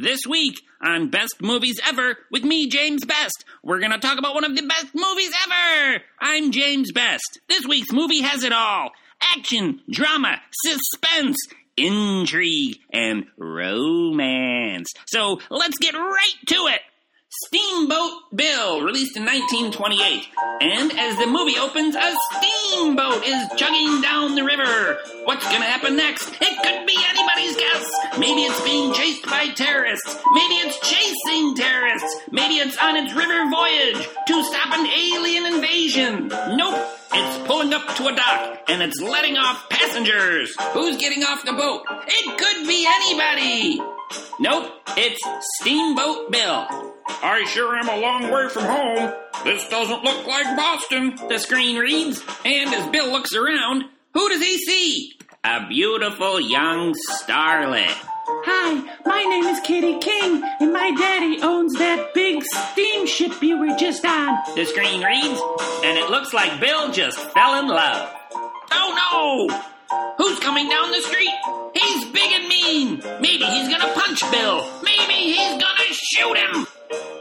This week on Best Movies Ever with me, James Best, we're going to talk about one of the best movies ever. I'm James Best. This week's movie has it all action, drama, suspense, intrigue, and romance. So let's get right to it. Steamboat Bill, released in 1928. And as the movie opens, a steamboat is chugging down the river. What's gonna happen next? It could be anybody's guess. Maybe it's being chased by terrorists. Maybe it's chasing terrorists. Maybe it's on its river voyage to stop an alien invasion. Nope. It's pulling up to a dock and it's letting off passengers. Who's getting off the boat? It could be anybody. Nope, it's Steamboat Bill. I sure am a long way from home. This doesn't look like Boston. The screen reads, and as Bill looks around, who does he see? A beautiful young starlet. Hi, my name is Kitty King, and my daddy owns that big steamship you were just on. The screen reads, and it looks like Bill just fell in love. Oh no! Who's coming down the street? He's big and mean. Maybe he's gonna punch Bill. Maybe he's gonna shoot him.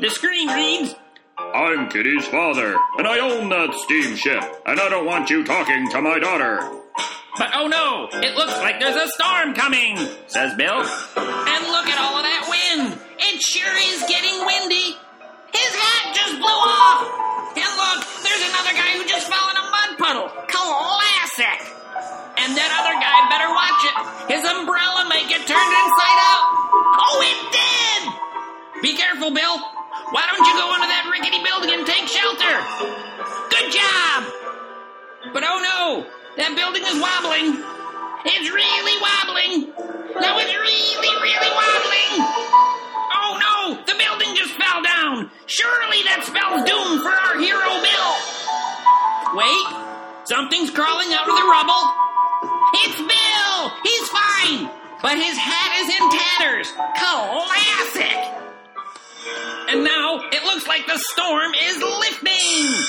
The screen reads, I'm Kitty's father, and I own that steamship, and I don't want you talking to my daughter. But oh no, it looks like there's a storm coming, says Bill. And look at all of that wind. It sure is getting windy. His hat just blew off. And look, there's another guy who just fell in a mud puddle. Classic. And that other guy better watch it. His umbrella may get turned inside out. Oh, it did! Be careful, Bill. Why don't you go into that rickety building and take shelter? Good job! But oh no, that building is wobbling. It's really wobbling. No, it's really, really wobbling. Oh no, the building just fell down. Surely that spells doom for our hero Bill. Wait, something's crawling out of the rubble. It's Bill! He's fine! But his hat is in tatters. Classic! And now it looks like the storm is lifting!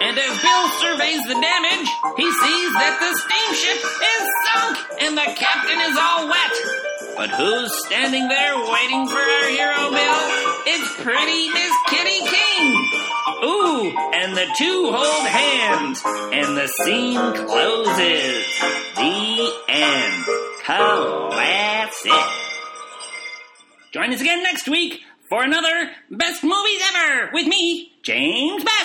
And as Bill surveys the damage, he sees that the steamship is sunk and the captain is all wet. But who's standing there waiting for our hero Bill? It's pretty Miss Kitty King! Ooh, and the two hold hands, and the scene closes. The end. Classic. Join us again next week for another Best Movies Ever with me, James Best.